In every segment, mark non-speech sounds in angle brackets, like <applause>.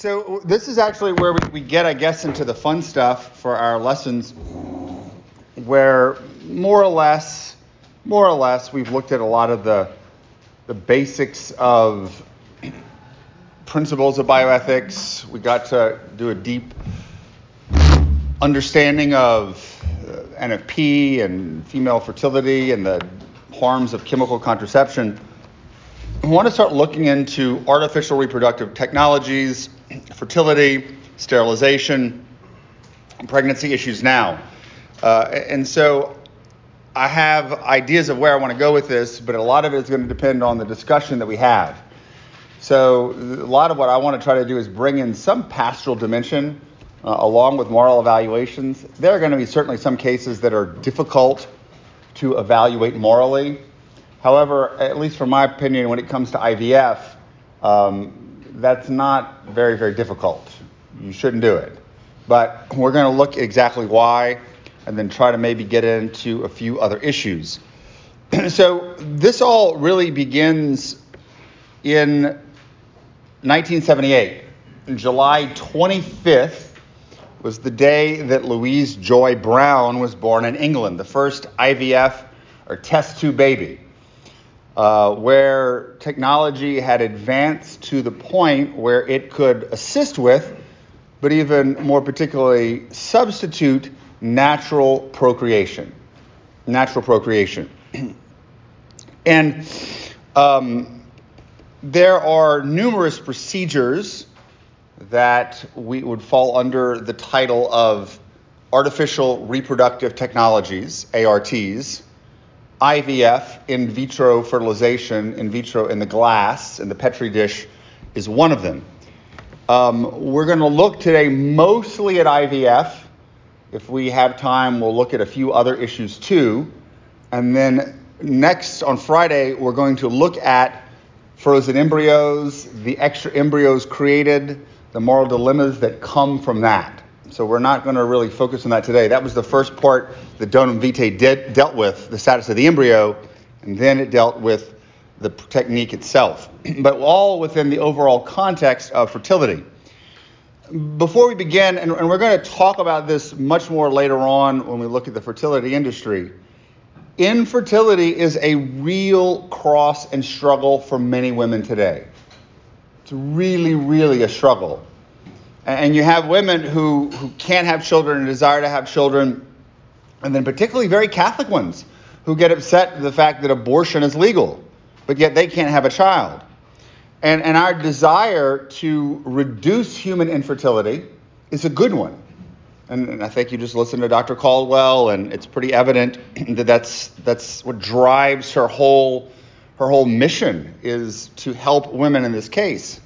So this is actually where we, we get, I guess, into the fun stuff for our lessons, where more or less, more or less, we've looked at a lot of the the basics of principles of bioethics. We got to do a deep understanding of uh, NFP and female fertility and the harms of chemical contraception. I want to start looking into artificial reproductive technologies, fertility, sterilization, pregnancy issues now. Uh, and so I have ideas of where I want to go with this, but a lot of it is going to depend on the discussion that we have. So, a lot of what I want to try to do is bring in some pastoral dimension uh, along with moral evaluations. There are going to be certainly some cases that are difficult to evaluate morally. However, at least from my opinion, when it comes to IVF, um, that's not very, very difficult. You shouldn't do it. But we're going to look exactly why and then try to maybe get into a few other issues. <clears throat> so this all really begins in 1978. July 25th was the day that Louise Joy Brown was born in England, the first IVF or test tube baby, uh, where technology had advanced to the point where it could assist with, but even more particularly substitute natural procreation. Natural procreation. <clears throat> and um, there are numerous procedures that we would fall under the title of artificial reproductive technologies, ARTs, IVF, in vitro fertilization, in vitro in the glass, in the Petri dish, is one of them. Um, we're going to look today mostly at IVF if we have time, we'll look at a few other issues too. And then next on Friday, we're going to look at frozen embryos, the extra embryos created, the moral dilemmas that come from that. So we're not going to really focus on that today. That was the first part that Donum Vitae did, dealt with, the status of the embryo, and then it dealt with the technique itself. <clears throat> but all within the overall context of fertility before we begin, and, and we're going to talk about this much more later on when we look at the fertility industry, infertility is a real cross and struggle for many women today. It's really, really a struggle. And you have women who, who can't have children and desire to have children, and then particularly very Catholic ones who get upset at the fact that abortion is legal, but yet they can't have a child. And, and our desire to reduce human infertility is a good one. And, and I think you just listen to Dr. Caldwell, and it's pretty evident <clears throat> that that's, that's what drives her whole, her whole mission is to help women in this case.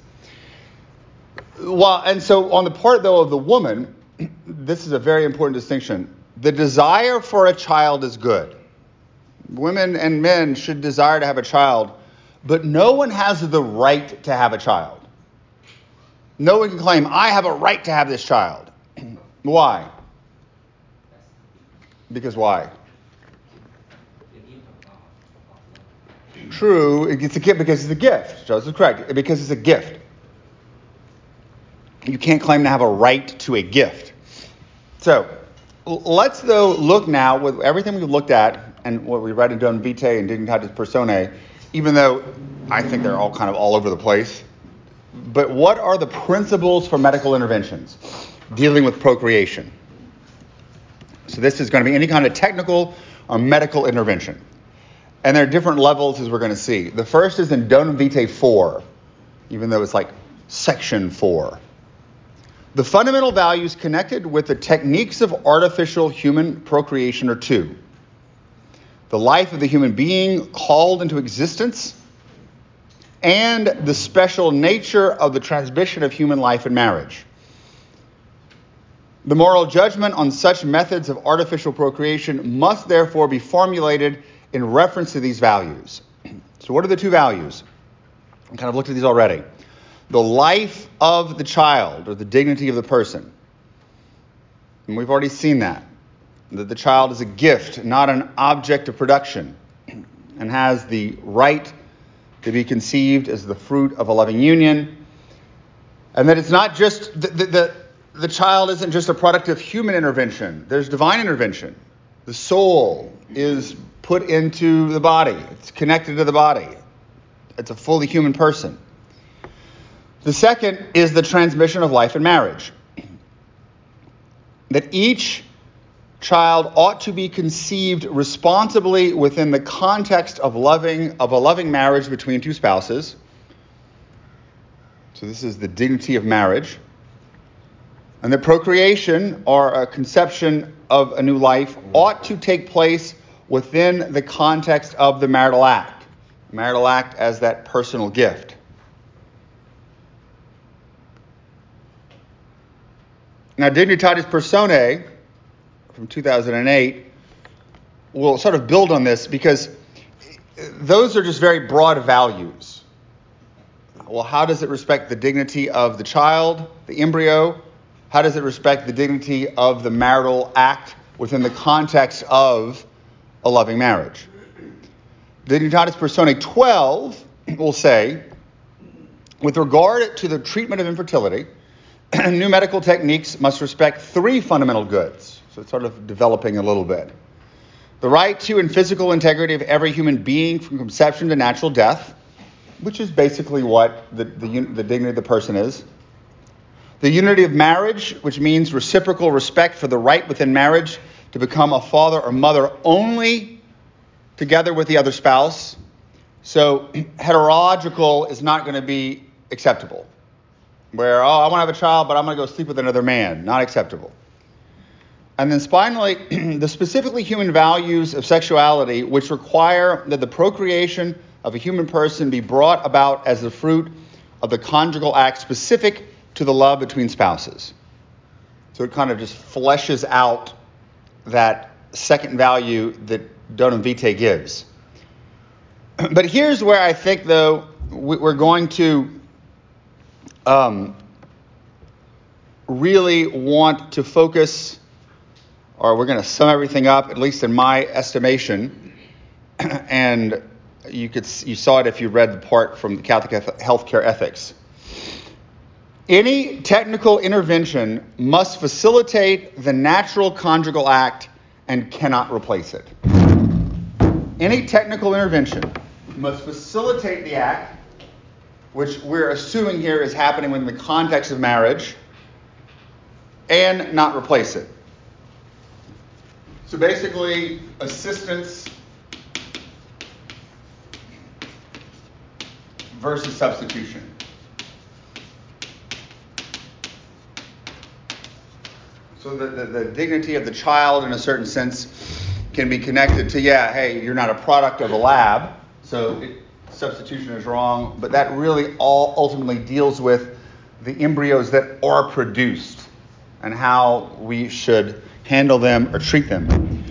Well, and so on the part, though, of the woman, <clears throat> this is a very important distinction. The desire for a child is good. Women and men should desire to have a child but no one has the right to have a child. No one can claim, I have a right to have this child. <clears throat> why? Because why? True, it's a gift because it's a gift. Joseph correct. Because it's a gift. You can't claim to have a right to a gift. So, let's though look now with everything we've looked at and what we read in Donum Vitae and Dignitatis Personae even though I think they're all kind of all over the place. But what are the principles for medical interventions dealing with procreation? So this is going to be any kind of technical or medical intervention. And there are different levels as we're going to see. The first is in Donum Vitae 4, even though it's like section 4. The fundamental values connected with the techniques of artificial human procreation are two the life of the human being called into existence, and the special nature of the transmission of human life in marriage. The moral judgment on such methods of artificial procreation must therefore be formulated in reference to these values. <clears throat> So, what are the two values? I kind of looked at these already. The life of the child, or the dignity of the person. And we've already seen that that the child is a gift, not an object of production, <clears throat> and has the right to be conceived as the fruit of a loving union. And that it's not just the, the, the, the child isn't just a product of human intervention, there's divine intervention. The soul is put into the body, it's connected to the body, it's a fully human person. The second is the transmission of life in marriage. That each child ought to be conceived responsibly within the context of loving of a loving marriage between two spouses. So this is the dignity of marriage. And the procreation or a conception of a new life ought to take place within the context of the marital act. Marital act as that personal gift. Now, Dignitatis Personae from 2008 will sort of build on this because those are just very broad values. Well, how does it respect the dignity of the child, the embryo? How does it respect the dignity of the marital act within the context of a loving marriage? Dignitatis Personae 12 will say, with regard to the treatment of infertility, <clears throat> new medical techniques must respect three fundamental goods. So it's sort of developing a little bit. The right to and physical integrity of every human being from conception to natural death, which is basically what the, the, the dignity of the person is. The unity of marriage, which means reciprocal respect for the right within marriage to become a father or mother only together with the other spouse. So <clears throat> heterological is not going to be acceptable where, oh, I want to have a child, but I'm going to go sleep with another man. Not acceptable. And then finally, <clears throat> the specifically human values of sexuality, which require that the procreation of a human person be brought about as the fruit of the conjugal act specific to the love between spouses. So it kind of just fleshes out that second value that Donum Vitae gives. <clears throat> But here's where I think, though, we're going to um, really want to focus, or we're going to sum everything up, at least in my estimation, <clears throat> and you could you saw it if you read the part from the Catholic Healthcare Ethics. Any technical intervention must facilitate the natural conjugal act and cannot replace it. Any technical intervention must facilitate the act which we're assuming here is happening within the context of marriage, and not replace it. So basically, assistance versus substitution. So the, the, the, dignity of the child, in a certain sense, can be connected to, yeah, hey, you're not a product of a lab, so it, substitution is wrong, but that really all ultimately deals with the embryos that are produced and how we should handle them or treat them.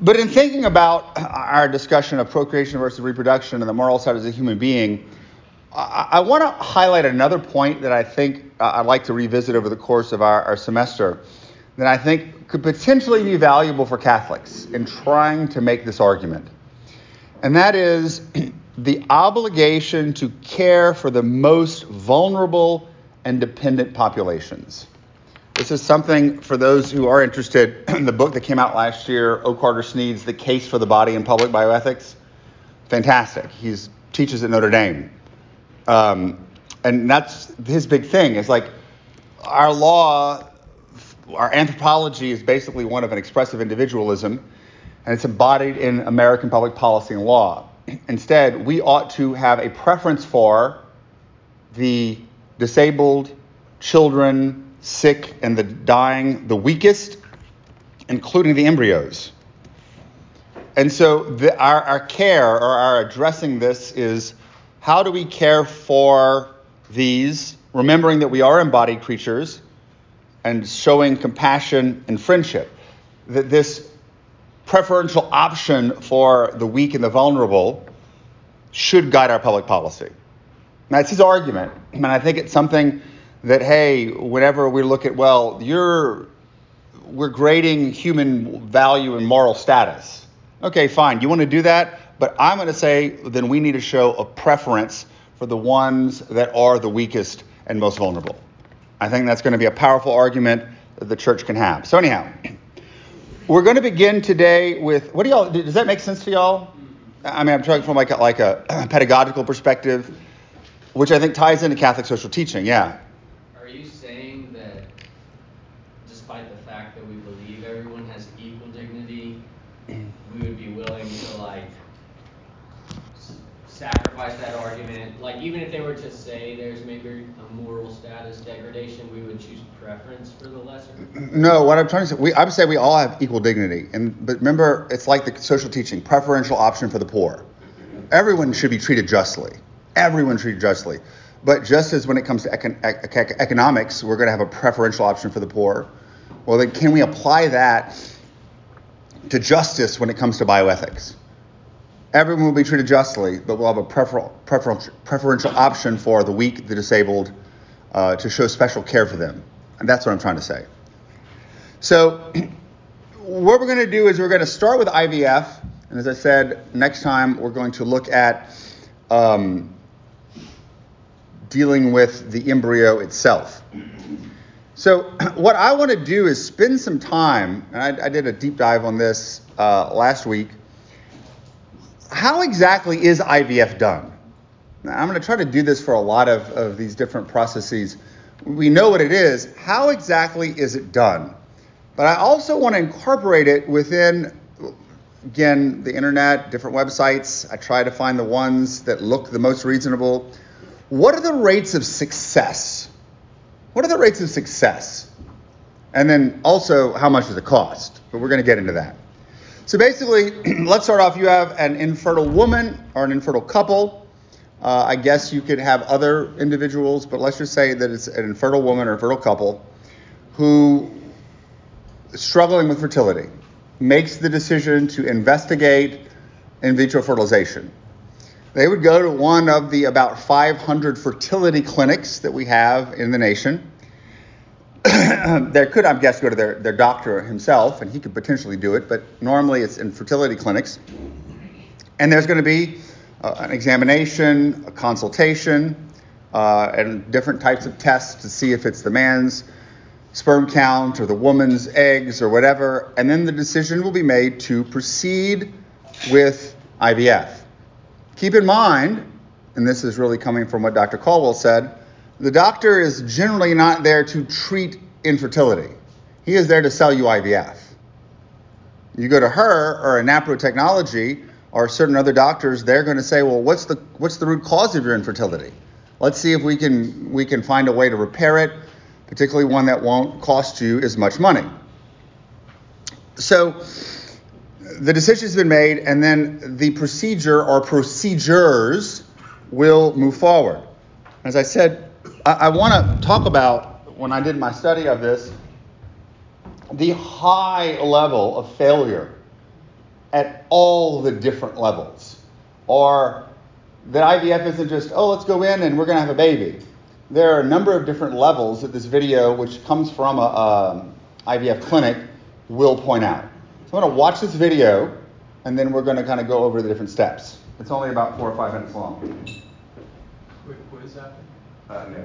But in thinking about our discussion of procreation versus reproduction and the moral side as a human being, I, I want to highlight another point that I think uh, I'd like to revisit over the course of our, our semester that I think could potentially be valuable for Catholics in trying to make this argument. And that is the obligation to care for the most vulnerable and dependent populations. This is something for those who are interested in <clears throat> the book that came out last year, O. Carter Snead's The Case for the Body in Public Bioethics. Fantastic. He teaches at Notre Dame. Um, and that's his big thing. It's like our law, our anthropology is basically one of an expressive individualism, and it's embodied in American public policy and law. Instead, we ought to have a preference for the disabled, children, sick, and the dying, the weakest, including the embryos. And so, the, our, our care or our addressing this is how do we care for these, remembering that we are embodied creatures and showing compassion and friendship? That this preferential option for the weak and the vulnerable should guide our public policy. That's his argument. And I think it's something that, hey, whenever we look at, well, you're, we're grading human value and moral status. Okay, fine. You want to do that? But I'm going to say then we need to show a preference for the ones that are the weakest and most vulnerable. I think that's going to be a powerful argument that the church can have. So, anyhow, we're going to begin today with what do y'all, does that make sense to y'all? I mean, I'm talking from like a, like a <clears throat> pedagogical perspective, which I think ties into Catholic social teaching. Yeah. Are you saying that despite the fact that we believe everyone has equal dignity, we would be willing to like sacrifice that argument? Like, even if they were to say there's maybe a moral status degradation, we preference for the lesser? No, what I'm trying to say, we, I would say we all have equal dignity. And but remember, it's like the social teaching, preferential option for the poor. Everyone should be treated justly. Everyone treated justly. But just as when it comes to econ- ec- economics, we're going to have a preferential option for the poor. Well, then can we apply that to justice when it comes to bioethics? Everyone will be treated justly, but we'll have a prefer- preferential, preferential option for the weak, the disabled, uh, to show special care for them. That's what I'm trying to say. So, <clears throat> what we're going to do is we're going to start with IVF. And as I said, next time we're going to look at um, dealing with the embryo itself. So, <clears throat> what I want to do is spend some time, and I, I did a deep dive on this uh, last week how exactly is IVF done? Now, I'm going to try to do this for a lot of, of these different processes. We know what it is. How exactly is it done? But I also want to incorporate it within, again, the internet, different websites. I try to find the ones that look the most reasonable. What are the rates of success? What are the rates of success? And then also, how much does it cost? But we're going to get into that. So basically, <clears throat> let's start off. You have an infertile woman or an infertile couple. Uh, I guess you could have other individuals, but let's just say that it's an infertile woman or a fertile couple who is struggling with fertility, makes the decision to investigate in vitro fertilization. They would go to one of the about 500 fertility clinics that we have in the nation <clears throat> there could, I guess, go to their, their doctor himself, and he could potentially do it, but normally it's in fertility clinics. And there's going to be uh, an examination, a consultation, uh, and different types of tests to see if it's the man's sperm count or the woman's eggs or whatever. And then the decision will be made to proceed with IVF. Keep in mind, and this is really coming from what Dr. Caldwell said, the doctor is generally not there to treat infertility. He is there to sell you IVF. You go to her or a NAPRO technology or certain other doctors, they're going to say, well, what's the what's the root cause of your infertility? Let's see if we can we can find a way to repair it, particularly one that won't cost you as much money. So the decision's been made, and then the procedure or procedures will move forward. As I said, I, I want to talk about, when I did my study of this, the high level of failure at all the different levels. Or that IVF isn't just, oh, let's go in and we're going to have a baby. There are a number of different levels that this video, which comes from a, a IVF clinic, will point out. So I'm going to watch this video and then we're going to kind of go over the different steps. It's only about four or five minutes long. Quick quiz after? Uh, no.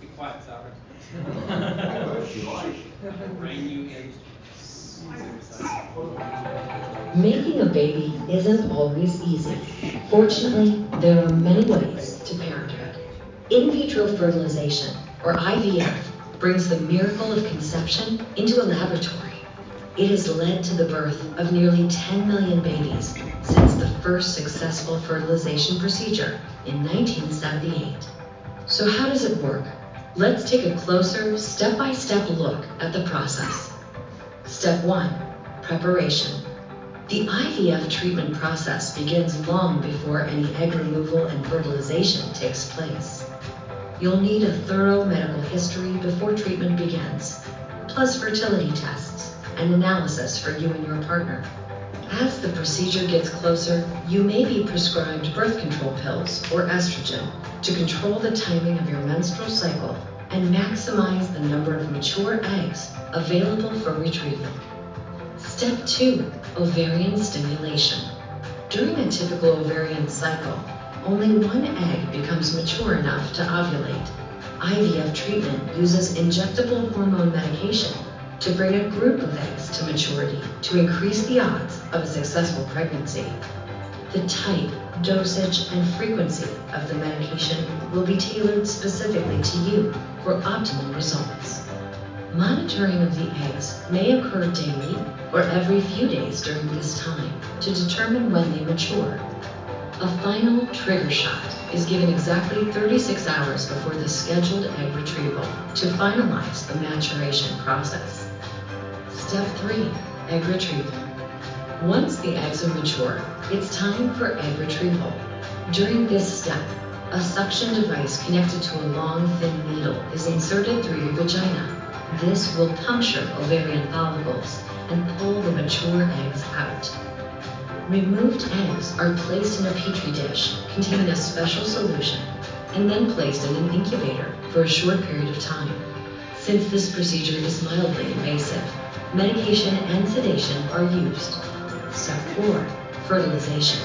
Be quiet, Robert. <laughs> <laughs> Bring you in. Making a baby isn't always easy. Fortunately, there are many ways to parenthood. In vitro fertilization, or IVF, brings the miracle of conception into a laboratory. It has led to the birth of nearly 10 million babies since the first successful fertilization procedure in 1978. So, how does it work? Let's take a closer, step by step look at the process. Step 1 Preparation. The IVF treatment process begins long before any egg removal and fertilization takes place. You'll need a thorough medical history before treatment begins, plus fertility tests and analysis for you and your partner. As the procedure gets closer, you may be prescribed birth control pills or estrogen to control the timing of your menstrual cycle and maximize the number of mature eggs available for retrieval. Step 2 Ovarian stimulation. During a typical ovarian cycle, only one egg becomes mature enough to ovulate. IVF treatment uses injectable hormone medication to bring a group of eggs to maturity to increase the odds of a successful pregnancy. The type, dosage, and frequency of the medication will be tailored specifically to you for optimal results. Monitoring of the eggs may occur daily or every few days during this time to determine when they mature. A final trigger shot is given exactly 36 hours before the scheduled egg retrieval to finalize the maturation process. Step 3 Egg Retrieval. Once the eggs are mature, it's time for egg retrieval. During this step, a suction device connected to a long, thin needle is inserted through your vagina. This will puncture ovarian follicles and pull the mature eggs out. Removed eggs are placed in a petri dish containing a special solution and then placed in an incubator for a short period of time. Since this procedure is mildly invasive, medication and sedation are used. Step 4 Fertilization.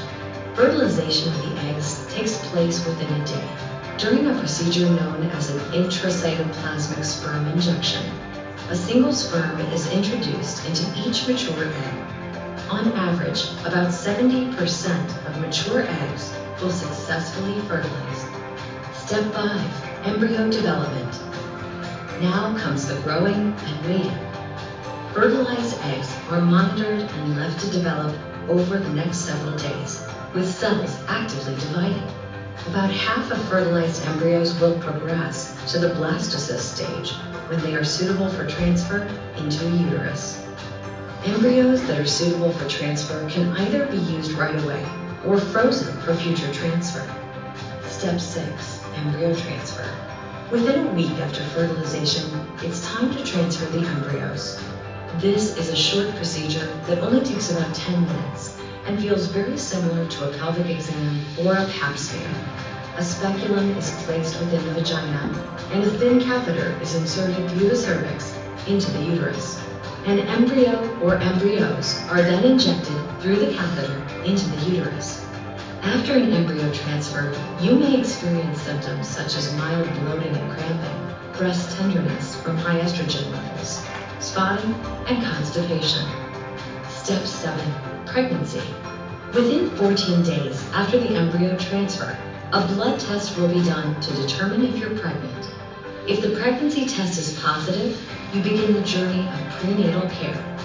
Fertilization of the eggs takes place within a day during a procedure known as an intracytoplasmic sperm injection. A single sperm is introduced into each mature egg on average, about 70% of mature eggs will successfully fertilize. Step 5 Embryo Development. Now comes the growing and waiting. Fertilized eggs are monitored and left to develop over the next several days, with cells actively dividing. About half of fertilized embryos will progress to the blastocyst stage when they are suitable for transfer into a uterus. Embryos that are suitable for transfer can either be used right away or frozen for future transfer. Step 6 Embryo Transfer. Within a week after fertilization, it's time to transfer the embryos. This is a short procedure that only takes about 10 minutes and feels very similar to a pelvic exam or a pap smear. A speculum is placed within the vagina, and a thin catheter is inserted through the cervix into the uterus. An embryo or embryos are then injected through the catheter into the uterus. After an embryo transfer, you may experience symptoms such as mild bloating and cramping, breast tenderness from high estrogen levels, spotting, and constipation. Step 7 Pregnancy. Within 14 days after the embryo transfer, a blood test will be done to determine if you're pregnant. If the pregnancy test is positive, you begin the journey of prenatal care.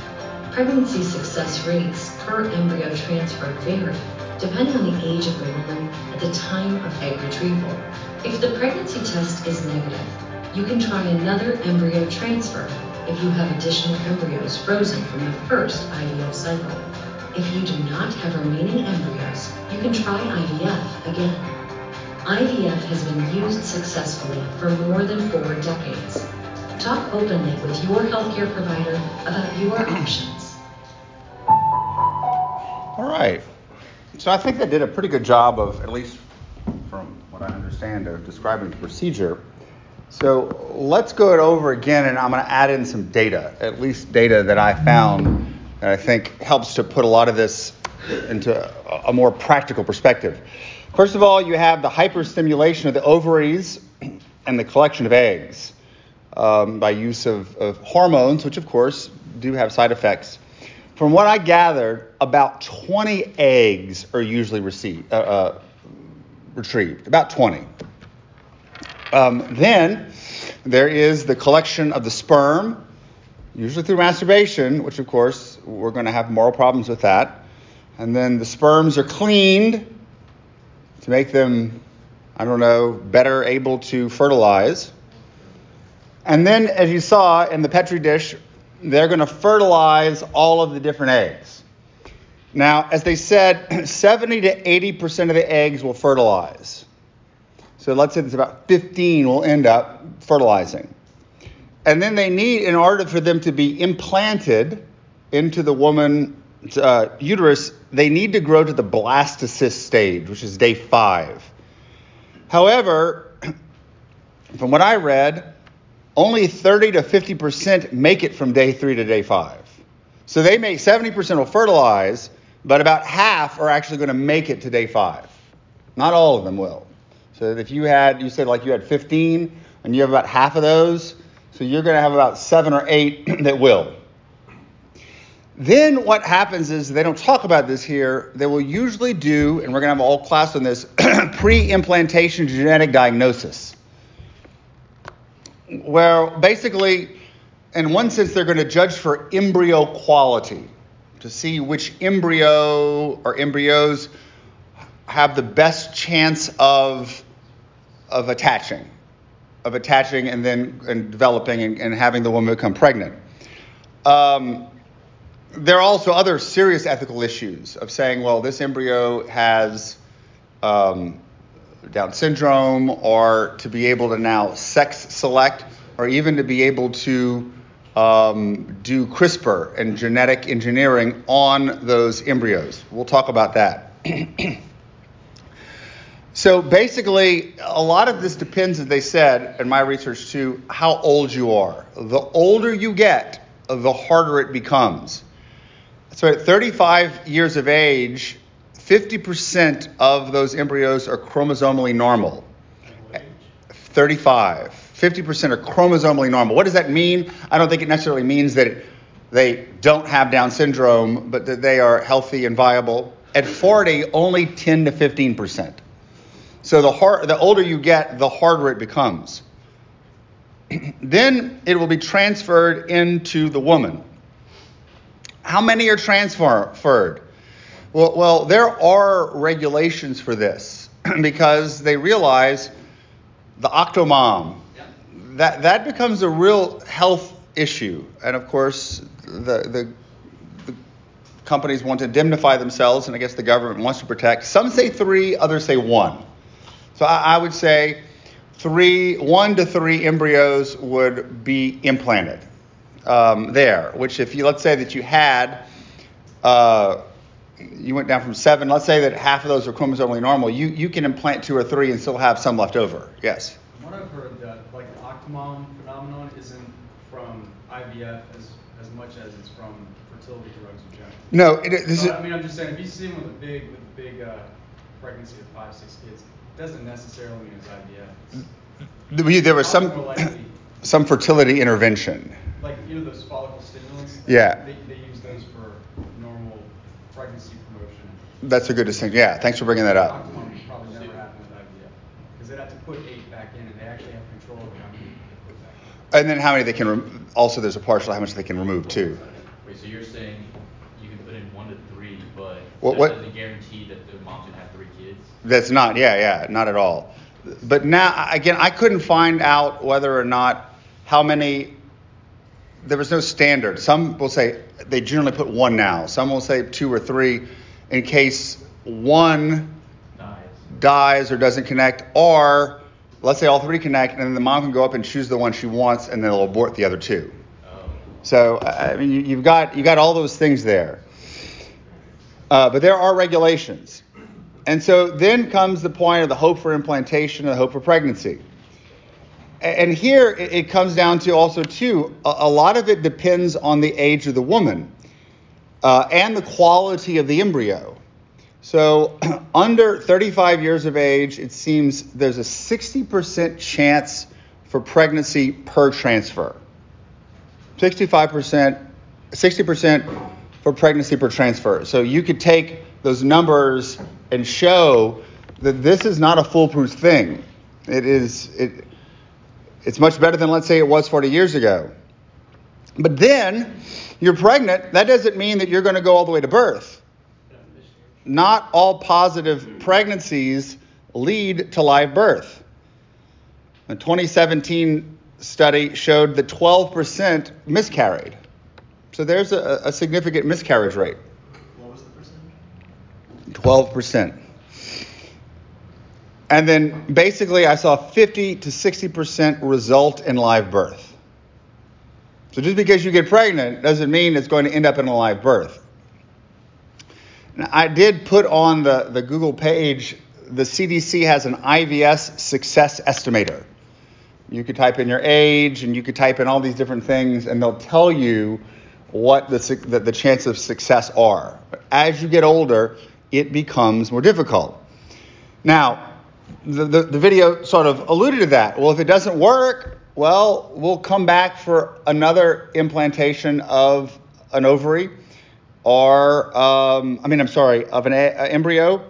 Pregnancy success rates per embryo transfer vary depending on the age of the woman at the time of egg retrieval. If the pregnancy test is negative, you can try another embryo transfer if you have additional embryos frozen from the first IVF cycle. If you do not have remaining embryos, you can try IVF again. IVF has been used successfully for more than four decades. Talk openly with your healthcare provider about your options. All right. So I think they did a pretty good job of, at least from what I understand, of describing the procedure. So let's go it over again, and I'm going to add in some data, at least data that I found that I think helps to put a lot of this into a, more practical perspective. First of all, you have the hyperstimulation of the ovaries and the collection of eggs um, by use of, of hormones, which of course do have side effects. From what I gathered, about 20 eggs are usually received, uh, uh, retrieved, about 20. Um, then there is the collection of the sperm, usually through masturbation, which of course we're going to have moral problems with that. And then the sperms are cleaned to make them, I don't know, better able to fertilize. And then, as you saw in the Petri dish, they're going to fertilize all of the different eggs. Now, as they said, <clears throat> 70 to 80% of the eggs will fertilize. So let's say there's about 15 will end up fertilizing. And then they need, in order for them to be implanted into the woman's uh, uterus, they need to grow to the blastocyst stage, which is day five. However, <clears throat> from what I read, only 30 to 50% make it from day three to day five. So they make 70% will fertilize, but about half are actually going to make it to day five. Not all of them will. So if you had, you said like you had 15, and you have about half of those, so you're going to have about seven or eight <clears throat> that will. Then what happens is they don't talk about this here. They will usually do, and we're going to have a whole class on this, <clears throat> pre-implantation genetic diagnosis, where basically, in one sense, they're going to judge for embryo quality to see which embryo or embryos have the best chance of of attaching, of attaching and then and developing and, and having the woman become pregnant. Um, there are also other serious ethical issues of saying, well, this embryo has um, Down syndrome, or to be able to now sex select, or even to be able to um, do CRISPR and genetic engineering on those embryos. We'll talk about that. <clears throat> so basically, a lot of this depends, as they said in my research too, how old you are. The older you get, the harder it becomes. So at 35 years of age, 50% of those embryos are chromosomally normal. 35. 50% are chromosomally normal. What does that mean? I don't think it necessarily means that they don't have Down syndrome, but that they are healthy and viable. At 40, only 10 to 15%. So the, hard, the older you get, the harder it becomes. <clears throat> then it will be transferred into the woman. How many are transferred? Well, well, there are regulations for this <clears throat> because they realize the octomom, that, that becomes a real health issue. And of course, the, the companies want to indemnify themselves, and I guess the government wants to protect. Some say three, others say one. So I, I would say three, one to three embryos would be implanted um, there, which if you, let's say that you had, uh, you went down from seven, let's say that half of those are chromosomally normal, you, you can implant two or three and still have some left over. Yes? From what I've heard, that like the octomom phenomenon isn't from IVF as, as much as it's from fertility drugs in general. No, it, this so, is. I mean, I'm just saying, if you see someone with a big, with a big uh, pregnancy of five, six kids, doesn't necessarily mean it's IVF. There was some <clears throat> some fertility intervention. like you know those follicle stimulants. Yeah. They, they use those for normal pregnancy promotion. That's a good distinction. Yeah, thanks for bringing that up. Probably never happen with IVF because they'd have to put eight back in, and they actually have control over how many they put back. in. And then how many they can rem- also there's a partial how much they can remove too. Wait, so you're saying you can put in one to three, but What- that what- doesn't guarantee that the mom's gonna have three kids? That's not, yeah, yeah, not at all. But now, again, I couldn't find out whether or not how many. There was no standard. Some will say they generally put one now. Some will say two or three, in case one Dies. dies or doesn't connect, or let's say all three connect, and then the mom can go up and choose the one she wants, and then they'll abort the other two. So I mean, you- you've got you have got all those things there, uh, but there are regulations, and so then comes the point of the hope for implantation and the hope for pregnancy. And here it comes down to also too a, a lot of it depends on the age of the woman uh, and the quality of the embryo. So <clears throat> under 35 years of age, it seems there's a 60% chance for pregnancy per transfer. 65%, 60% for pregnancy per transfer. So you could take those numbers and show that this is not a foolproof thing. It is it it's much better than let's say it was 40 years ago. But then you're pregnant, that doesn't mean that you're going to go all the way to birth. Not all positive pregnancies lead to live birth. A 2017 study showed that 12% miscarried. So there's a, a significant miscarriage rate. What was the percentage? 12%. And then basically, I saw 50 to 60% result in live birth. So just because you get pregnant doesn't mean it's going to end up in a live birth. Now, I did put on the, the Google page, the CDC has an IVF success estimator. You could type in your age and you could type in all these different things, and they'll tell you what the, the, the chances of success are. As you get older, it becomes more difficult. Now, the, the, the video sort of alluded to that. Well, if it doesn't work, well, we'll come back for another implantation of an ovary or, um, I mean, I'm sorry, of an a- a embryo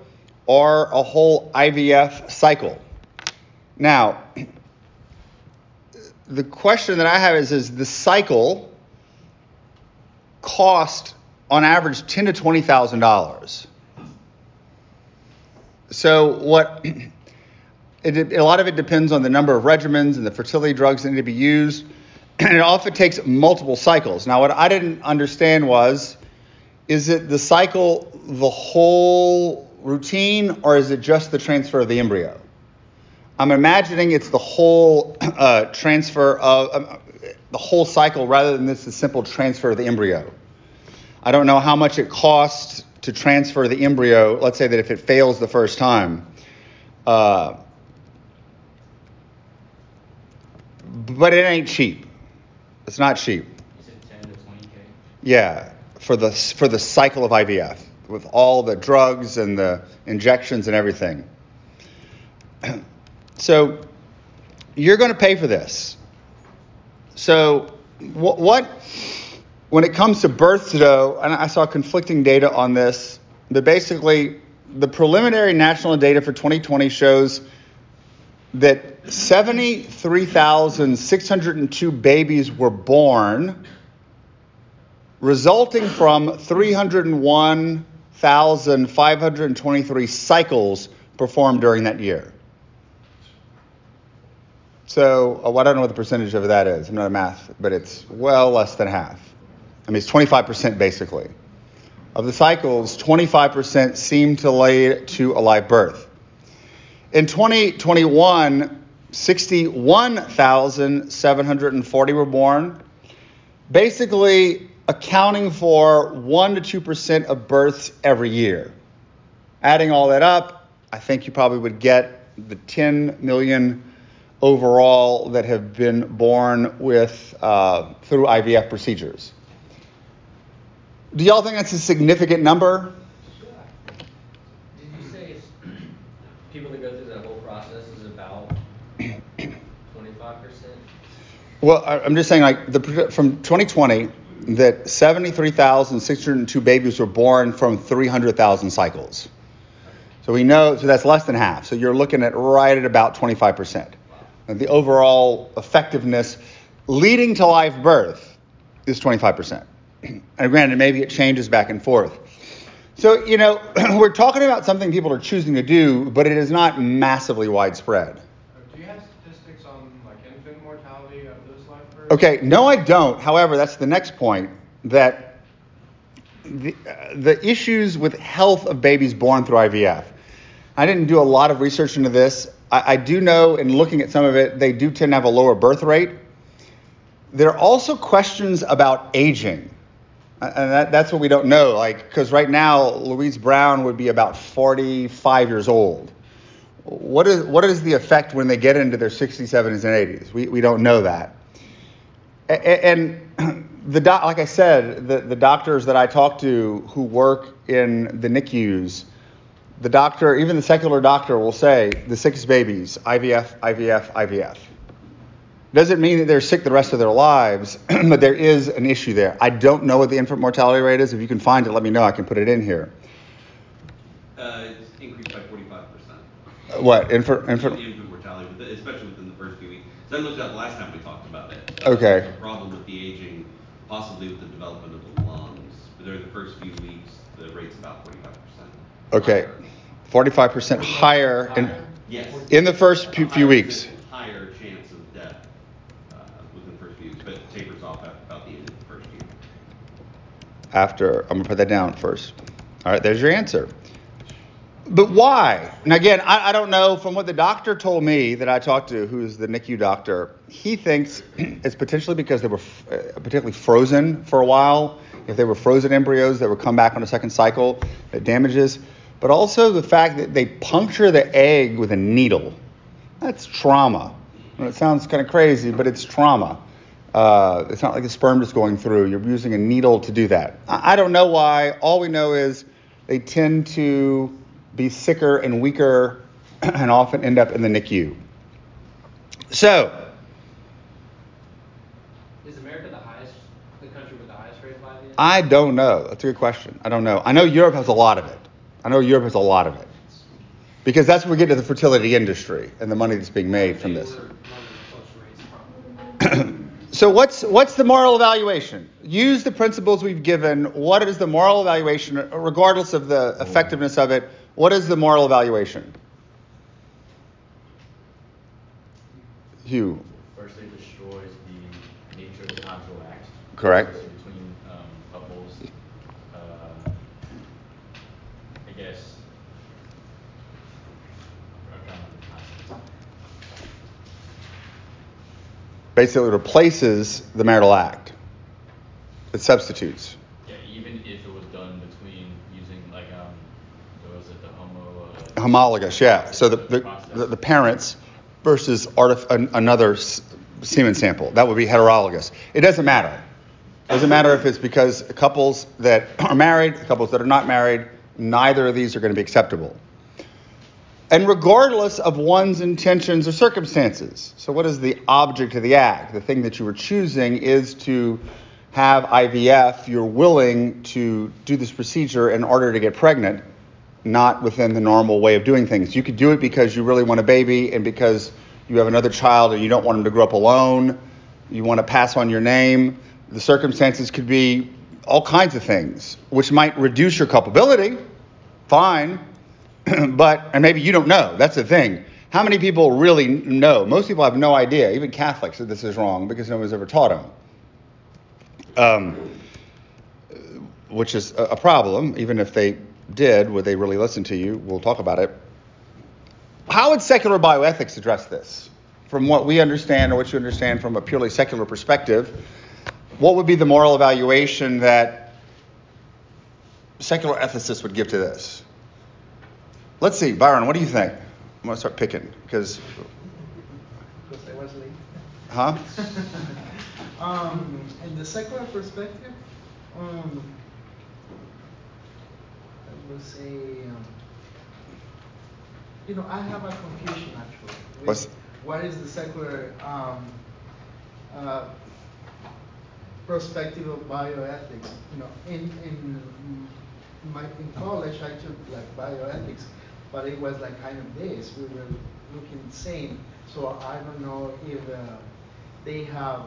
or a whole IVF cycle. Now, the question that I have is, is the cycle cost on average ten to twenty thousand dollars? So what? <clears throat> It, a lot of it depends on the number of regimens and the fertility drugs that need to be used, <clears throat> and it often takes multiple cycles. Now, what I didn't understand was, is it the cycle the whole routine, or is it just the transfer of the embryo? I'm imagining it's the whole <clears throat> uh, transfer of um, the whole cycle rather than this simple transfer of the embryo. I don't know how much it costs to transfer the embryo. Let's say that if it fails the first time. Uh, but it ain't cheap. It's not cheap. You said ten to twenty K? Yeah, for the for the cycle of IVF with all the drugs and the injections and everything. <clears throat> So you're going to pay for this. So what, what when it comes to births though, and I saw conflicting data on this, but basically the preliminary national data for 2020 shows that 73,602 babies were born resulting from 301,523 cycles performed during that year. So oh, well, I don't know what the percentage of that is. I'm not a math, but it's well less than half. I mean, it's 25% basically. Of the cycles, 25% seem to lead to a live birth. In 2021, 61,740 were born, basically accounting for 1 to 2% of births every year. Adding all that up, I think you probably would get the 10 million overall that have been born with uh, through IVF procedures. Do y'all think that's a significant number? Did you say it's, people that go through that whole process is about twenty-five percent? Well, I- I'm just saying, like the from 2020, that 73,602 babies were born from 300,000 cycles. So we know, so that's less than half. So you're looking at right at about 25 percent. The overall effectiveness leading to live birth is 25 percent. And granted, maybe it changes back and forth. So you know, <clears throat> we're talking about something people are choosing to do, but it is not massively widespread. Uh, Do you have statistics on like infant mortality of those live births? Okay, no, I don't. However, that's the next point that the, uh, the issues with health of babies born through IVF. I didn't do a lot of research into this. I, I do know, in looking at some of it, they do tend to have a lower birth rate. There are also questions about aging. And that, that's what we don't know. Like, because right now, Louise Brown would be about 45 years old. What is, what is the effect when they get into their 60s, 70s, and 80s? We, we don't know that. And <clears throat> the doc, like I said, the, the doctors that I talk to who work in the NICUs, the doctor, even the secular doctor, will say the sickest babies, IVF, IVF, IVF. Doesn't mean that they're sick the rest of their lives, <clears throat> but there is an issue there. I don't know what the infant mortality rate is. If you can find it, let me know. I can put it in here. Uh, it's increased by forty-five percent. Uh, What infant infant? Infant mortality, especially within the first few weeks. So I looked it last time we talked about it. Okay. There's a problem with the aging, possibly with the development of the lungs. But during the first few weeks, the rate's about forty-five percent. Okay, 45% higher in, Yes. in the first few, few weeks. Higher chance of death, uh, within the first few weeks, but tapers off at about the end of the first year. after. I'm gonna put that down first. All right, there's your answer. But why? And again, I, I don't know. From what the doctor told me that I talked to, who's the NICU doctor, he thinks it's potentially because they were f- uh, particularly frozen for a while. If they were frozen embryos that would come back on a second cycle, that damages. But also the fact that they puncture the egg with a needle. That's trauma. And it sounds kind of crazy, but it's trauma. Uh, it's not like the sperm just going through. You're using a needle to do that. I, I don't know why. All we know is they tend to be sicker and weaker <clears throat> and often end up in the NICU. So, Is America the highest, the country with the highest rate of IVF? I don't know. That's a good question. I don't know. I know Europe has a lot of it. I know Europe has a lot of it. Because that's where we get to the fertility industry and the money that's being made from this. So what's what's the moral evaluation? Use the principles we've given. What is the moral evaluation, regardless of the effectiveness of it? What is the moral evaluation? Hugh. Firstly, it destroys the nature of the conjugal act. Correct. So Between um, couples, uh, I guess. I'm trying to remember the context. Basically replaces the marital act. It substitutes. Yeah, even if it was done between using like um, was it, the homo. Uh, homologous, yeah. So the, the, the, the parents versus artif- an, another s- semen sample. That would be heterologous. It doesn't matter. It doesn't matter if it's because couples that are married, couples that are not married, neither of these are going to be acceptable. And regardless of one's intentions or circumstances. So, what is the object of the act? The thing that you were choosing is to have IVF. You're willing to do this procedure in order to get pregnant not within the normal way of doing things. You could do it because you really want a baby and because you have another child and you don't want him to grow up alone. You want to pass on your name. The circumstances could be all kinds of things, which might reduce your culpability. Fine. <clears throat> but, and maybe you don't know. That's the thing. How many people really know? Most people have no idea, even Catholics, that this is wrong because no one's ever taught them. Um, which is a a problem, even if they did, would they really listen to you? We'll talk about it. How would secular bioethics address this? From what we understand or what you understand from a purely secular perspective, what would be the moral evaluation that secular ethicists would give to this? Let's see, Byron, what do you think? I'm going to start picking because, Because I was late. huh? <laughs> Um, in the secular perspective, um, I would say, um, you know, I have a confusion actually. What's- what is the secular um, uh, perspective of bioethics? You know, in in my in college I took like bioethics, but it was like kind of this. We were looking the same. So I don't know if uh, they have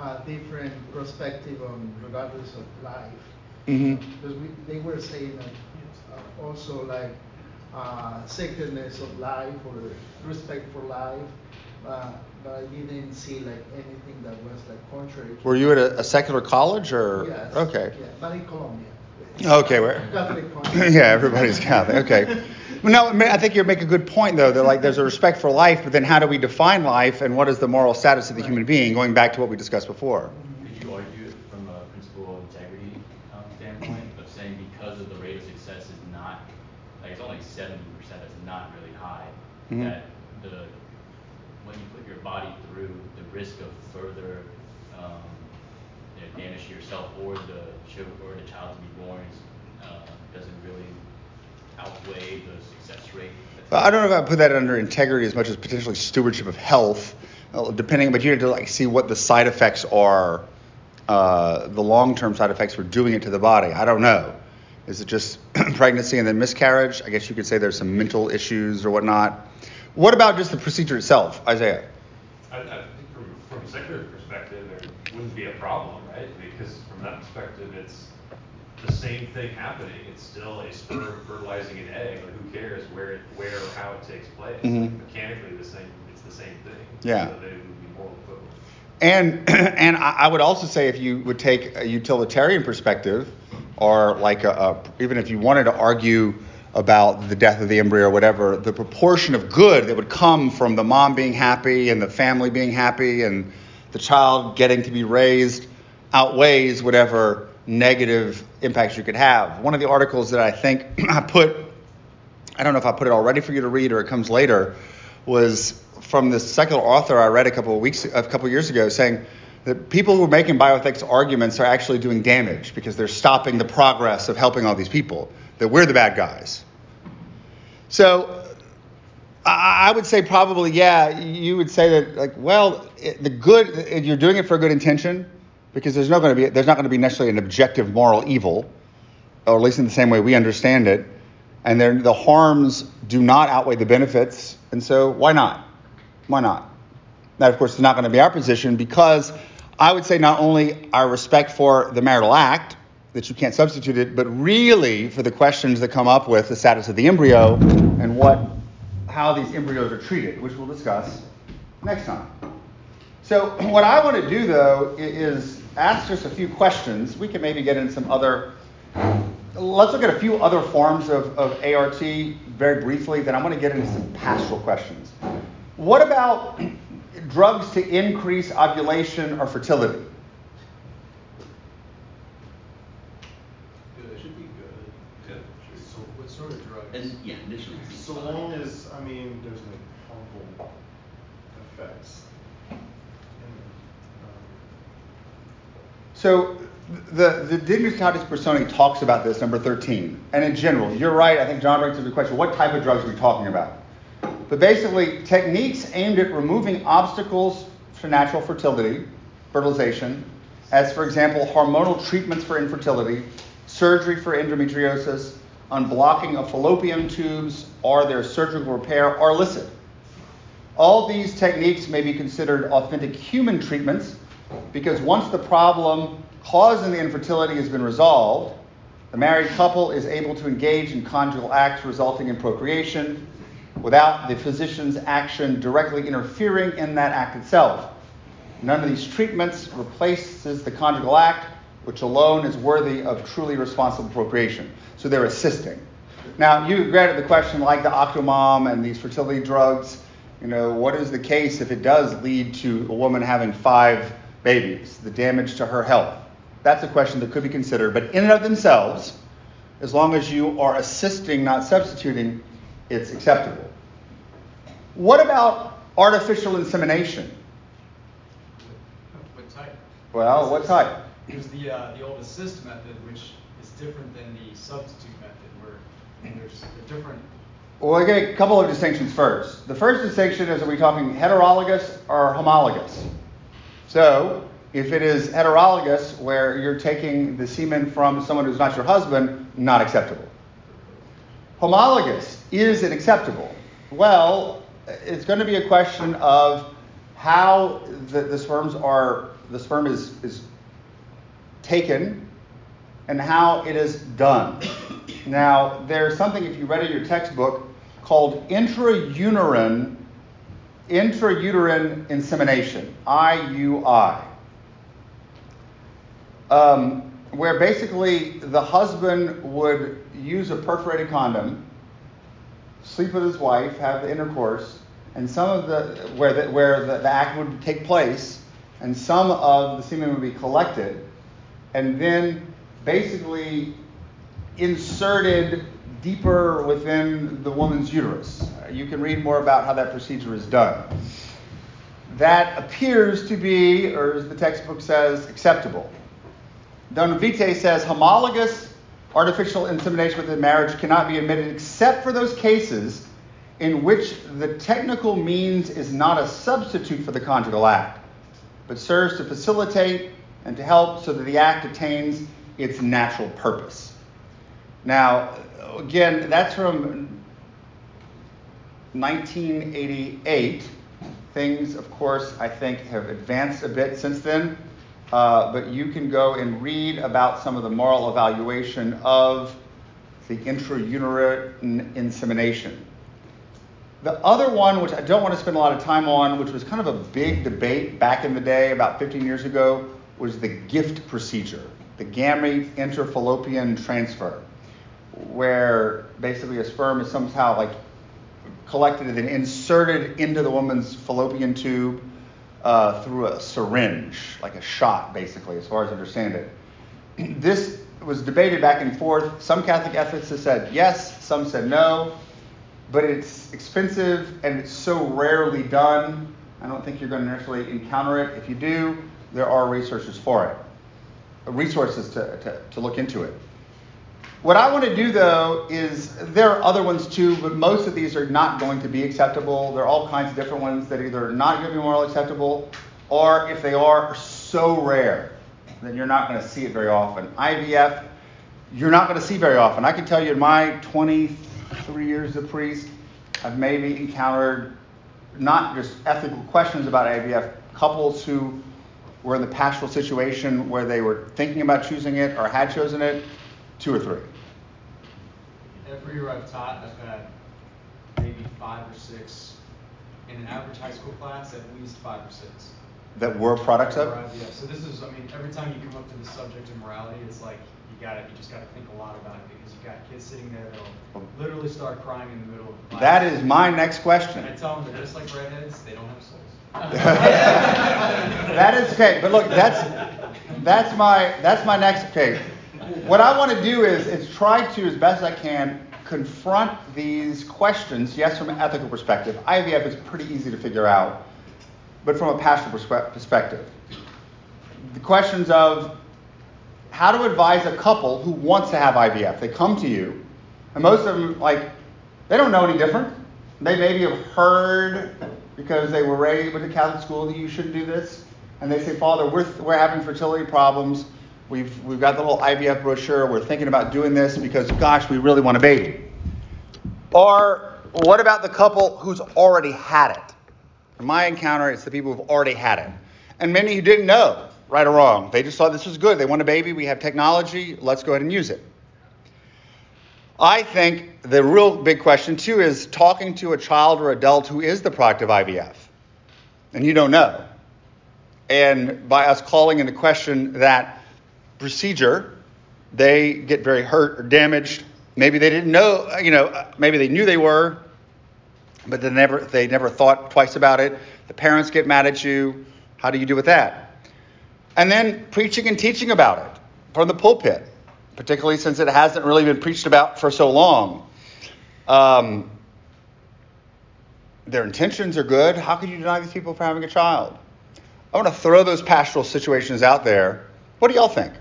a different perspective on regardless of life. Mhm. Because we, they were saying that uh, also like uh, sacredness of life or respect for life, uh, but I didn't see like anything that was like contrary. Were you at a, a secular college or? Yes. Okay. Yeah, but in Colombia. Okay, where? Catholic <laughs> country. yeah, everybody's Catholic. Okay. <laughs> No, I think you make a good point though. That like there's a respect for life, but then how do we define life, and what is the moral status of the human being? Going back to what we discussed before. Could you argue it from a principle of integrity um, standpoint of saying because of the rate of success is not like it's only seventy percent, it's not really high. Mhm. That the when you put your body through the risk of further um, you know, damage to yourself or the or the child to be born uh, doesn't really outweigh the rate. that's- But I don't know if I put that under integrity as much as potentially stewardship of health, uh, depending. But you have to like see what the side effects are, uh, the long-term side effects for doing it to the body. I don't know. Is it just <clears throat> pregnancy and then miscarriage? I guess you could say there's some mental issues or whatnot. What about just the procedure itself, Isaiah? I, I think from, from a secular perspective, there wouldn't be a problem, right? Because from that perspective, it's the same thing happening. It's still a sperm fertilizing an egg. Like, who cares where, it, where or how it takes place? Mhm. Like, mechanically, the same. It's the same thing. Yeah. So they would be moral equivalent. And <clears throat> and I I would also say if you would take a utilitarian perspective, or like a, a, even if you wanted to argue about the death of the embryo or whatever, the proportion of good that would come from the mom being happy and the family being happy and the child getting to be raised outweighs whatever negative impacts you could have. One of the articles that I think <clears throat> I put, I don't know if I put it already for you to read or it comes later, was from this secular author I read a couple of weeks, a couple of years ago, saying that people who are making bioethics arguments are actually doing damage because they're stopping the progress of helping all these people. That we're the bad guys. So I would say probably, yeah. You would say that, like, well, the good, you're doing it for a good intention, because there's not going to be, there's not going to be necessarily an objective moral evil, or at least in the same way we understand it, and then the harms do not outweigh the benefits, and so why not? Why not? That, of course, is not going to be our position because I would say not only our respect for the marital act, that you can't substitute it, but really for the questions that come up with the status of the embryo and what how these embryos are treated, which we'll discuss next time. So, <clears throat> what I want to do though is ask just a few questions. We can maybe get into some other. Let's look at a few other forms of, of ART very briefly, then I'm going to get into some pastoral questions. What about drugs to increase ovulation or fertility? Good. Should be good. Good. So what sort of drugs? And yeah, initially. So long as, I mean, there's no harmful effects. And, um, So the, the Dignitatis Personae talks about this, number 13. And in general, you're right, I think John brings up the question, what type of drugs are we talking about? But basically, techniques aimed at removing obstacles to natural fertility, fertilization, as for example, hormonal treatments for infertility, surgery for endometriosis, unblocking of fallopian tubes, or their surgical repair are listed. All these techniques may be considered authentic human treatments because once the problem causing the infertility has been resolved, the married couple is able to engage in conjugal acts resulting in procreation without the physician's action directly interfering in that act itself. None of these treatments replaces the conjugal act, which alone is worthy of truly responsible procreation. So they're assisting. Now, you granted the question like the Octomom and these fertility drugs, you know, what is the case if it does lead to a woman having five babies, the damage to her health? That's a question that could be considered, but in and of themselves, as long as you are assisting, not substituting, it's acceptable. What about artificial insemination? What type? Well, what type? There's the, uh, the old assist method, which is different than the substitute method, where there's a different, Well, we get a couple of distinctions first. The first distinction is are we talking heterologous or homologous? So, if it is heterologous, where you're taking the semen from someone who's not your husband, not acceptable. Homologous, is it acceptable? Well, it's going to be a question of how the, the sperms are, the sperm is, is taken and how it is done. Now, there's something, if you read in your textbook, called intrauterine, intrauterine insemination, IUI, um, where basically the husband would use a perforated condom, sleep with his wife, have the intercourse, and some of the where the, where the, the act would take place, and some of the semen would be collected, and then basically inserted deeper within the woman's uterus. Uh, You can read more about how that procedure is done. That appears to be, or as the textbook says, acceptable. Donum Vitae says homologous artificial insemination within marriage cannot be admitted except for those cases in which the technical means is not a substitute for the conjugal act, but serves to facilitate and to help so that the act attains its natural purpose. Now, again, that's from 1988. Things, of course, I think have advanced a bit since then, uh, but you can go and read about some of the moral evaluation of the intrauterine insemination. The other one, which I don't want to spend a lot of time on, which was kind of a big debate back in the day, about 15 years ago, was the gift procedure, the gamete intrafallopian transfer, where basically a sperm is somehow like collected and then inserted into the woman's fallopian tube uh, through a syringe, like a shot, basically, as far as I understand it. <clears throat> This was debated back and forth. Some Catholic ethicists said yes, some said no, but it's expensive and it's so rarely done. I don't think you're going to necessarily encounter it. If you do, there are resources for it, resources to, to, to look into it. What I want to do though is there are other ones too, but most of these are not going to be acceptable. There are all kinds of different ones that either are not going to be morally acceptable, or if they are, are so rare then you're not going to see it very often. IVF, you're not going to see very often. I can tell you in my 23 years as a priest, I've maybe encountered not just ethical questions about IVF, couples who were in the pastoral situation where they were thinking about choosing it or had chosen it, two or three. Every year I've taught, I've had maybe five or six, in an average high school class, at least five or six. That were products of? Yeah. So this is, I mean, every time you come up to the subject of morality, it's like you got to you just got to think a lot about it because you got kids sitting there that'll literally start crying in the middle of the class. That is my next question. And I tell them they're just like redheads; they don't have souls. <laughs> that is okay, but look, that's that's my that's my next okay. What I want to do is is try to, as best I can, confront these questions. Yes, from an ethical perspective, IVF is pretty easy to figure out, but from a pastoral perspective, the questions of how to advise a couple who wants to have IVF. They come to you, and most of them like they don't know any different. They maybe have heard because they were raised with a Catholic school that you shouldn't do this. And they say, Father, we're, we're having fertility problems. We've, we've got the little IVF brochure. We're thinking about doing this because, gosh, we really want a baby. Or what about the couple who's already had it? In my encounter, it's the people who've already had it. And many who didn't know, right or wrong. They just thought this was good. They want a baby. We have technology. Let's go ahead and use it. I think the real big question, too, is talking to a child or adult who is the product of IVF, and you don't know. And by us calling into question that procedure, they get very hurt or damaged. Maybe they didn't know, you know, maybe they knew they were, but they never, they never thought twice about it. The parents get mad at you. How do you do with that? And then preaching and teaching about it from the pulpit particularly since it hasn't really been preached about for so long. Um, their intentions are good. How could you deny these people from having a child? I want to throw those pastoral situations out there. What do y'all think?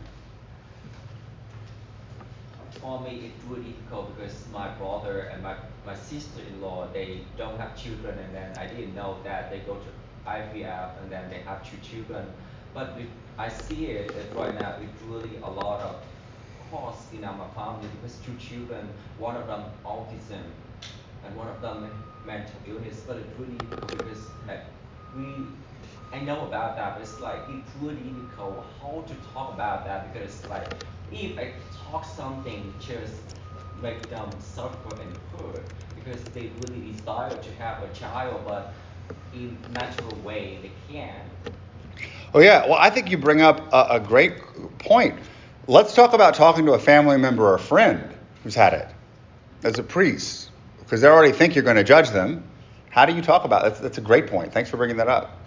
For me, it's really difficult because my brother and my, my sister-in-law, they don't have children, and then I didn't know that they go to IVF, and then they have two children. But I see it right now, it's really a lot of course in our family because two children, one of them autism and one of them mental illness, but it's really because like we I know about that, but it's like it's really difficult how to talk about that because like if I talk something just make them suffer and hurt because they really desire to have a child but natural way they can. Oh yeah, well I think you bring up a, a great point Let's talk about talking to a family member or a friend who's had it as a priest, because they already think you're going to judge them. How do you talk about it? That's, that's a great point. Thanks for bringing that up.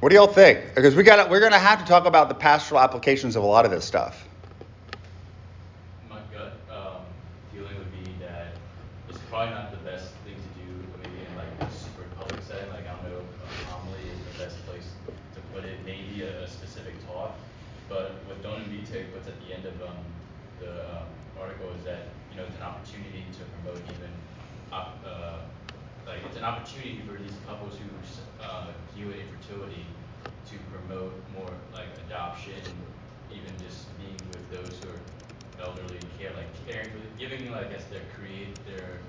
What do y'all think? Because we got we're going to have to talk about the pastoral applications of a lot of this stuff. My gut um, feeling would be that it's probably not the best thing to do, maybe in like a super public setting. Like I don't know if a homily is the best place to put it. Maybe a, a specific talk but what Donum Vitae puts at the end of um, the um, article is that you know it's an opportunity to promote even op, uh, it's an opportunity for these couples who uh, with infertility to promote more like adoption, even just being with those who are elderly and care, like caring for, giving like I guess their create their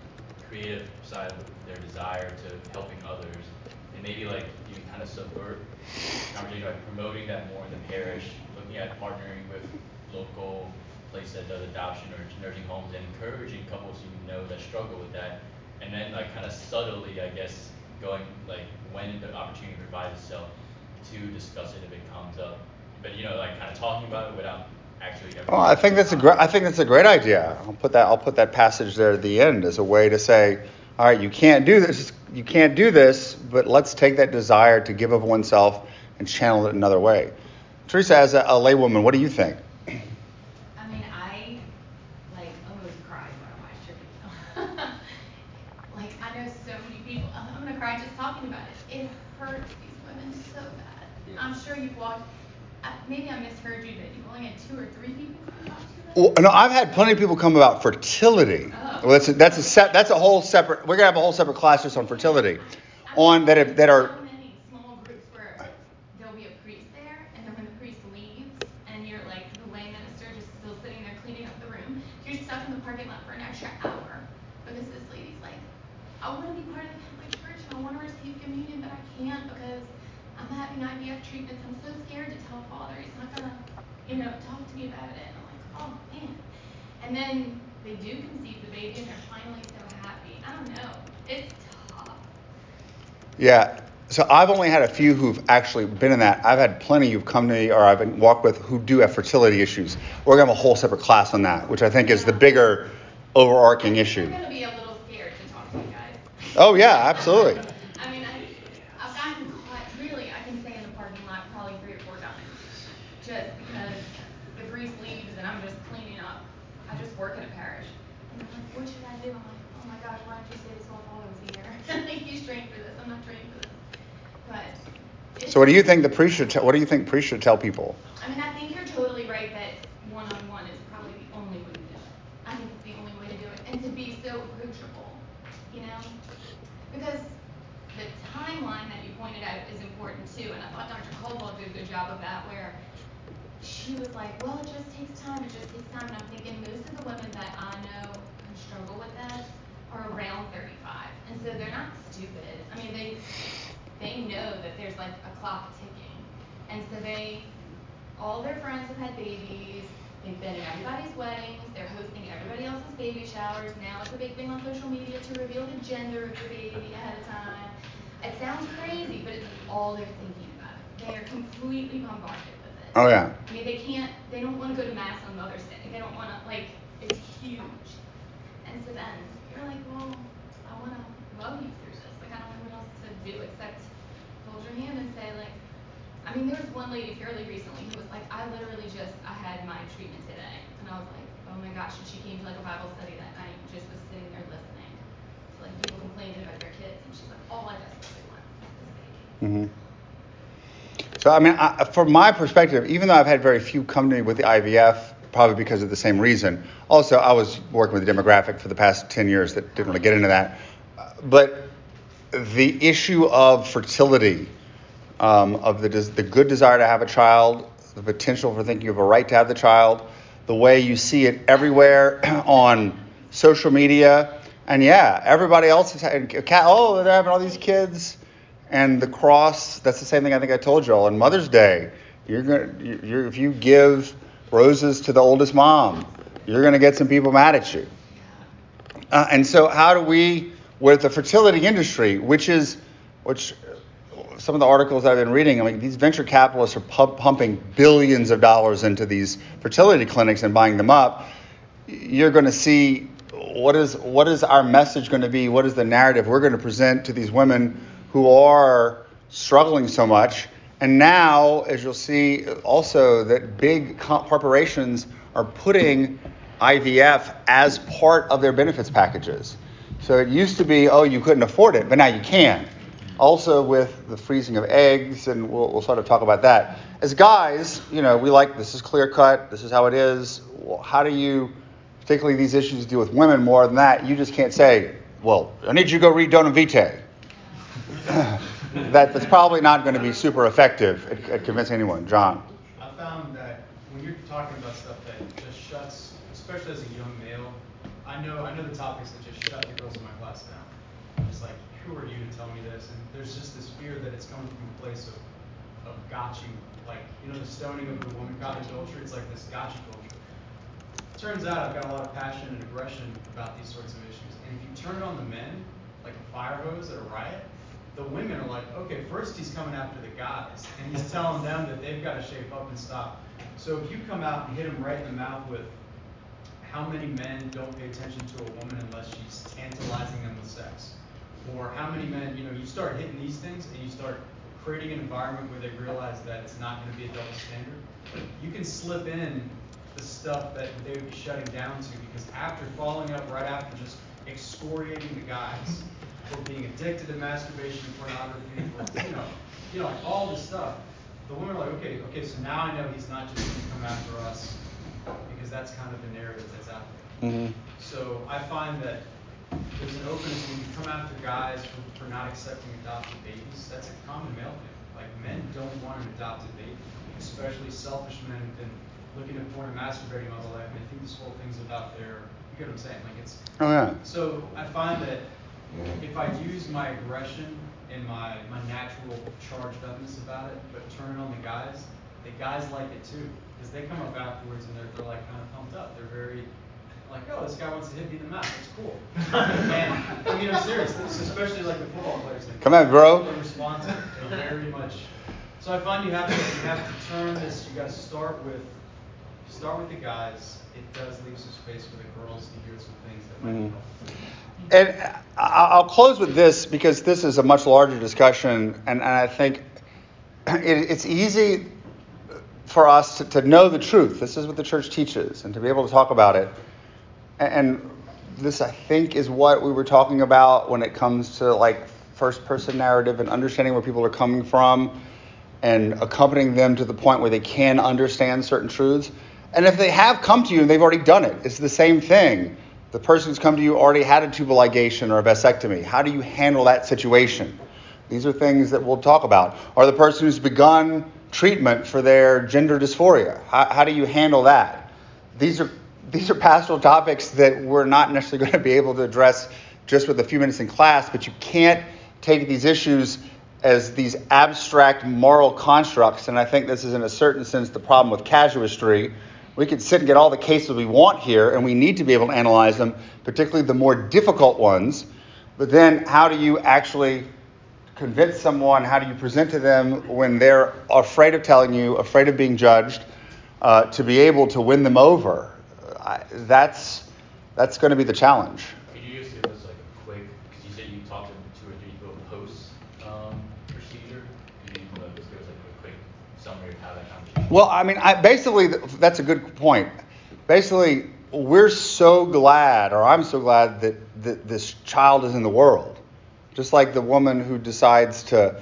creative side of their desire to helping others, and maybe like you kind of subvert conversation by promoting that more in the parish looking at partnering with local places that does adoption or nursing homes and encouraging couples you know that struggle with that. And then like kind of subtly, I guess, going like when the opportunity provides itself to discuss it if it comes up. But you know, like kind of talking about it without actually. Oh, I think that's a great. I think that's a great idea. I'll put that. I'll put that passage there at the end as a way to say, all right, you can't do this. You can't do this, but let's take that desire to give of oneself and channel it another way. Teresa, as a, a laywoman, what do you think? I mean, I like almost cried when I watched your video. like I know so many people. I'm gonna cry just talking about it. It hurts these women so bad. Yeah. I'm sure you've watched. uh, maybe I misheard you that you've only had two or three people come talk to you. Well, no, I've had plenty of people come about fertility. Oh. Well, that's a, that's a set, that's a whole separate. We're gonna have a whole separate class just on fertility, on that that are. So many small groups where there'll be a priest there, and then when the priest leaves, and you're like the lay minister just still sitting there cleaning up the room, you're stuck in the parking lot for an extra hour because this lady's like, I want to be part of the Catholic Church and I want to receive communion, but I can't because I'm having IVF treatments. I'm so scared to tell Father. He's not gonna, you know, talk to me about it. And I'm like, oh man. And then they do conceive the baby, and they're finally so happy. I don't know. It's tough. Yeah. So I've only had a few who've actually been in that. I've had plenty who've come to me or I've been walked with who do have fertility issues. We're gonna have a whole separate class on that, which I think is the bigger overarching issue. I'm gonna be a little scared to talk to you guys. Oh yeah, absolutely. I mean, I, I've gotten caught, really, I can say in the parking lot probably three or four times. Just because the priest leaves and I'm just cleaning up. I just work at a parish. And they're like, what should I do? I'm like, oh my gosh, why didn't you say this while Father was here? He's trained for this, I'm not trained for this. But. it's- So what do you think the priest should? What do you think priests should tell people? I mean, I think you're totally right that one-on-one is probably the only way to do it. I think it's the only way to do it, and to be so approachable, you know? Because the timeline that you pointed out is important too, and I thought Dr. Caldwell did a good job of that, where she was like, well, it just takes time, it just takes time, and I'm thinking most of the women that I know who struggle with that are around 35, and so they're not stupid. I mean, they they know that there's like a clock ticking, and so they all their friends have had babies. They've been at everybody's weddings. They're hosting everybody else's baby showers. Now it's a big thing on social media to reveal the gender of the baby ahead of time. It sounds crazy, but it's all they're thinking about. They are completely bombarded with it. Oh yeah. I mean, they can't. They don't want to go to mass on Mother's Day. They don't want to like. It's huge. And so then you're like, well, I want to love you through this. Like I don't know what else to do except hold your hand and say like. I mean, there was one lady fairly recently who was like, I literally just, I had my treatment today. And I was like, oh my gosh. And she came to like a Bible study that night and just was sitting there listening to like people complaining about their kids. And she's like, all I desperately want is this baby. hmm So I mean, I, from my perspective, even though I've had very few come to me with the IVF, probably because of the same reason. Also, I was working with the demographic for the past ten years that didn't really get into that. But the issue of fertility, um, of the the good desire to have a child, the potential for thinking you have a right to have the child, the way you see it everywhere <clears throat> on social media, and yeah, everybody else is having, oh, they're having all these kids and the cross that's the same thing i think i told you all on mother's day. You're to you're, if you give roses to the oldest mom you're going to get some people mad at you. Uh, and so how do we with the fertility industry which is which some of the articles i've been reading i mean these venture capitalists are pump, pumping billions of dollars into these fertility clinics and buying them up you're going to see what is what is our message going to be what is the narrative we're going to present to these women who are struggling so much. And now, as you'll see, also that big corporations are putting IVF as part of their benefits packages. So it used to be, oh, you couldn't afford it, but now you can. Also, with the freezing of eggs, and we'll, we'll sort of talk about that. As guys, you know, we like this is clear cut, this is how it is. Well, how do you, particularly these issues deal with women more than that? You just can't say, well, I need you to go read Donum Vitae <laughs> that, that's probably not going to be super effective at, at convincing anyone. John. I found that when you're talking about stuff that just shuts, especially as a young male, I know I know the topics that shut the girls in my class down. I'm just like, who are you to tell me this? And there's just this fear that it's coming from a place of, of gotcha, like you know the stoning of the woman cottage culture. It's like this gotcha culture. Turns out I've got a lot of passion and aggression about these sorts of issues. And if you turn it on the men, like a fire hose at a riot, the women are like, okay, first he's coming after the guys, and he's telling them that they've got to shape up and stop. So if you come out and hit him right in the mouth with how many men don't pay attention to a woman unless she's tantalizing them with sex, or how many men, you know, you start hitting these things and you start creating an environment where they realize that it's not going to be a double standard, you can slip in the stuff that they would be shutting down to because after following up right after just excoriating the guys <laughs> for being addicted to masturbation and pornography, for, you know, you know, all this stuff. the women are like, okay, okay, so now I know he's not just going to come after us because that's kind of the narrative that's out there. Mhm. So I find that there's an openness when you come after guys for, for not accepting adopted babies. That's a common male thing. Like men don't want an adopted baby, especially selfish men who've been looking at porn and masturbating all their life, and they think this whole thing's about their. You get what I'm saying? Like it's. Oh yeah. So I find that if I use my aggression and my my natural charged upness about it, but turn it on the guys, the guys like it too, because they come up afterwards and they're, they're like kind of pumped up. They're very like, oh, this guy wants to hit me in the mouth. That's cool. <laughs> and I mean, I'm serious. This, especially like the football players. Like, Come on, bro. They respond to it. They very much. So I find you have to you have to turn this. You got to start with start with the guys. It does leave some space for the girls to hear some things that might Mhm. helpful. And I- I'll close with this because this is a much larger discussion, and, and I think <clears throat> it, it's easy for us to, to know the truth. This is what the church teaches, and to be able to talk about it. And, this, I think, is what we were talking about when it comes to like first person narrative and understanding where people are coming from and accompanying them to the point where they can understand certain truths. And if they have come to you and they've already done it, it's the same thing. The person who's come to you already had a tubal ligation or a vasectomy. How do you handle that situation? These are things that we'll talk about. Or the person who's begun treatment for their gender dysphoria. How, how do you handle that? These are these are pastoral topics that we're not necessarily going to be able to address just with a few minutes in class, but you can't take these issues as these abstract moral constructs. And I think this is, in a certain sense, the problem with casuistry. We could sit and get all the cases we want here, and we need to be able to analyze them, particularly the more difficult ones. But then, how do you actually convince someone? How do you present to them when they're afraid of telling you, afraid of being judged, uh, to be able to win them over? That's that's going to be the challenge. Could you just give us like a quick, because you said you talked to two or three people post um, procedure. Could you uh, just give us like a quick summary of how that conversation? Well, I mean, I, basically, that's a good point. Basically, we're so glad, or I'm so glad that, that this child is in the world. Just like the woman who decides to,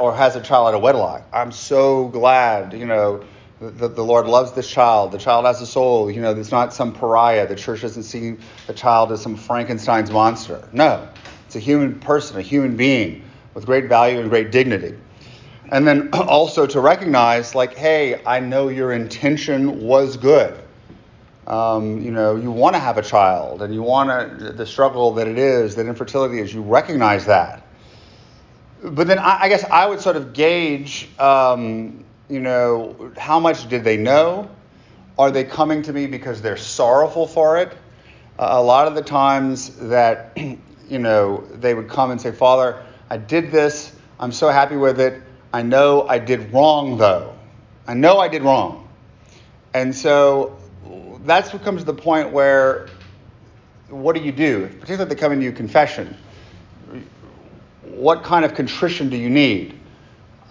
or has a child out of wedlock. I'm so glad, you know, that the Lord loves this child. The child has a soul. You know, it's not some pariah. The church doesn't see the child as some Frankenstein's monster. No, it's a human person, a human being with great value and great dignity. And then <clears throat> also to recognize, like, hey, I know your intention was good. Um, you know, you want to have a child and you want to, the struggle that it is, that infertility is, you recognize that. But then I, I guess I would sort of gauge, um, you know, how much did they know? Are they coming to me because they're sorrowful for it? Uh, a lot of the times that, <clears throat> you know, they would come and say, Father, I did this. I'm so happy with it. I know I did wrong, though. I know I did wrong. And so that's what comes to the point where what do you do? Particularly if they come into confession. What kind of contrition do you need?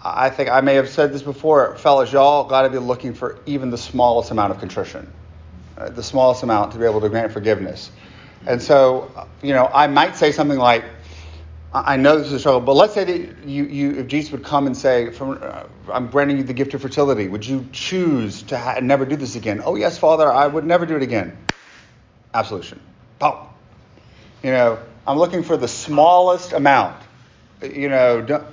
I think I may have said this before, fellas, y'all got to be looking for even the smallest amount of contrition, uh, the smallest amount to be able to grant forgiveness. And so, you know, I might say something like, I know this is a struggle, but let's say that you, you if Jesus would come and say, From, uh, I'm granting you the gift of fertility, would you choose to ha- never do this again? Oh, yes, Father, I would never do it again. Absolution. Boom. You know, I'm looking for the smallest amount. You know, don't,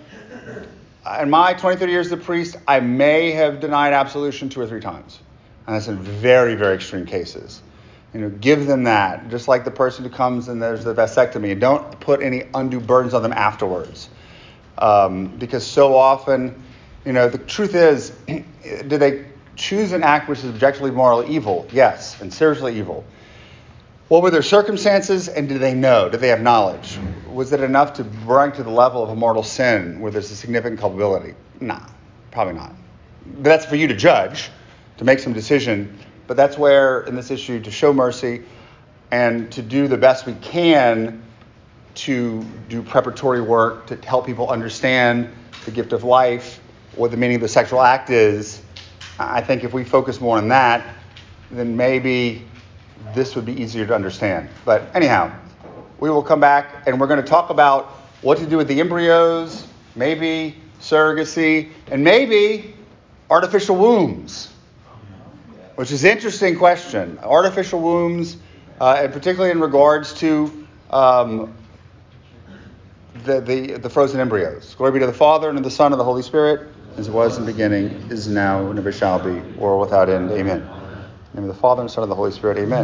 in my 20, 30 years as a priest, I may have denied absolution two or three times. And that's in very, very extreme cases. You know, give them that, just like the person who comes and there's the vasectomy. Don't put any undue burdens on them afterwards. Um, because so often, you know, the truth is, <clears throat> do they choose an act which is objectively morally evil? Yes, and seriously evil. What were their circumstances, and did they know? Did they have knowledge? Was it enough to bring to the level of a mortal sin where there's a significant culpability? Nah, probably not. That's for you to judge, to make some decision. But that's where, in this issue, to show mercy and to do the best we can to do preparatory work to help people understand the gift of life, what the meaning of the sexual act is. I think if we focus more on that, then maybe this would be easier to understand. But anyhow, we will come back and we're going to talk about what to do with the embryos, maybe surrogacy, and maybe artificial wombs, which is an interesting question. Artificial wombs, uh, and particularly in regards to um, the, the, the frozen embryos. Glory be to the Father, and to the Son, and the Holy Spirit, as it was in the beginning, is now, and ever shall be, world without end. Amen. In the name of the Father, and the Son, and the Holy Spirit. Amen.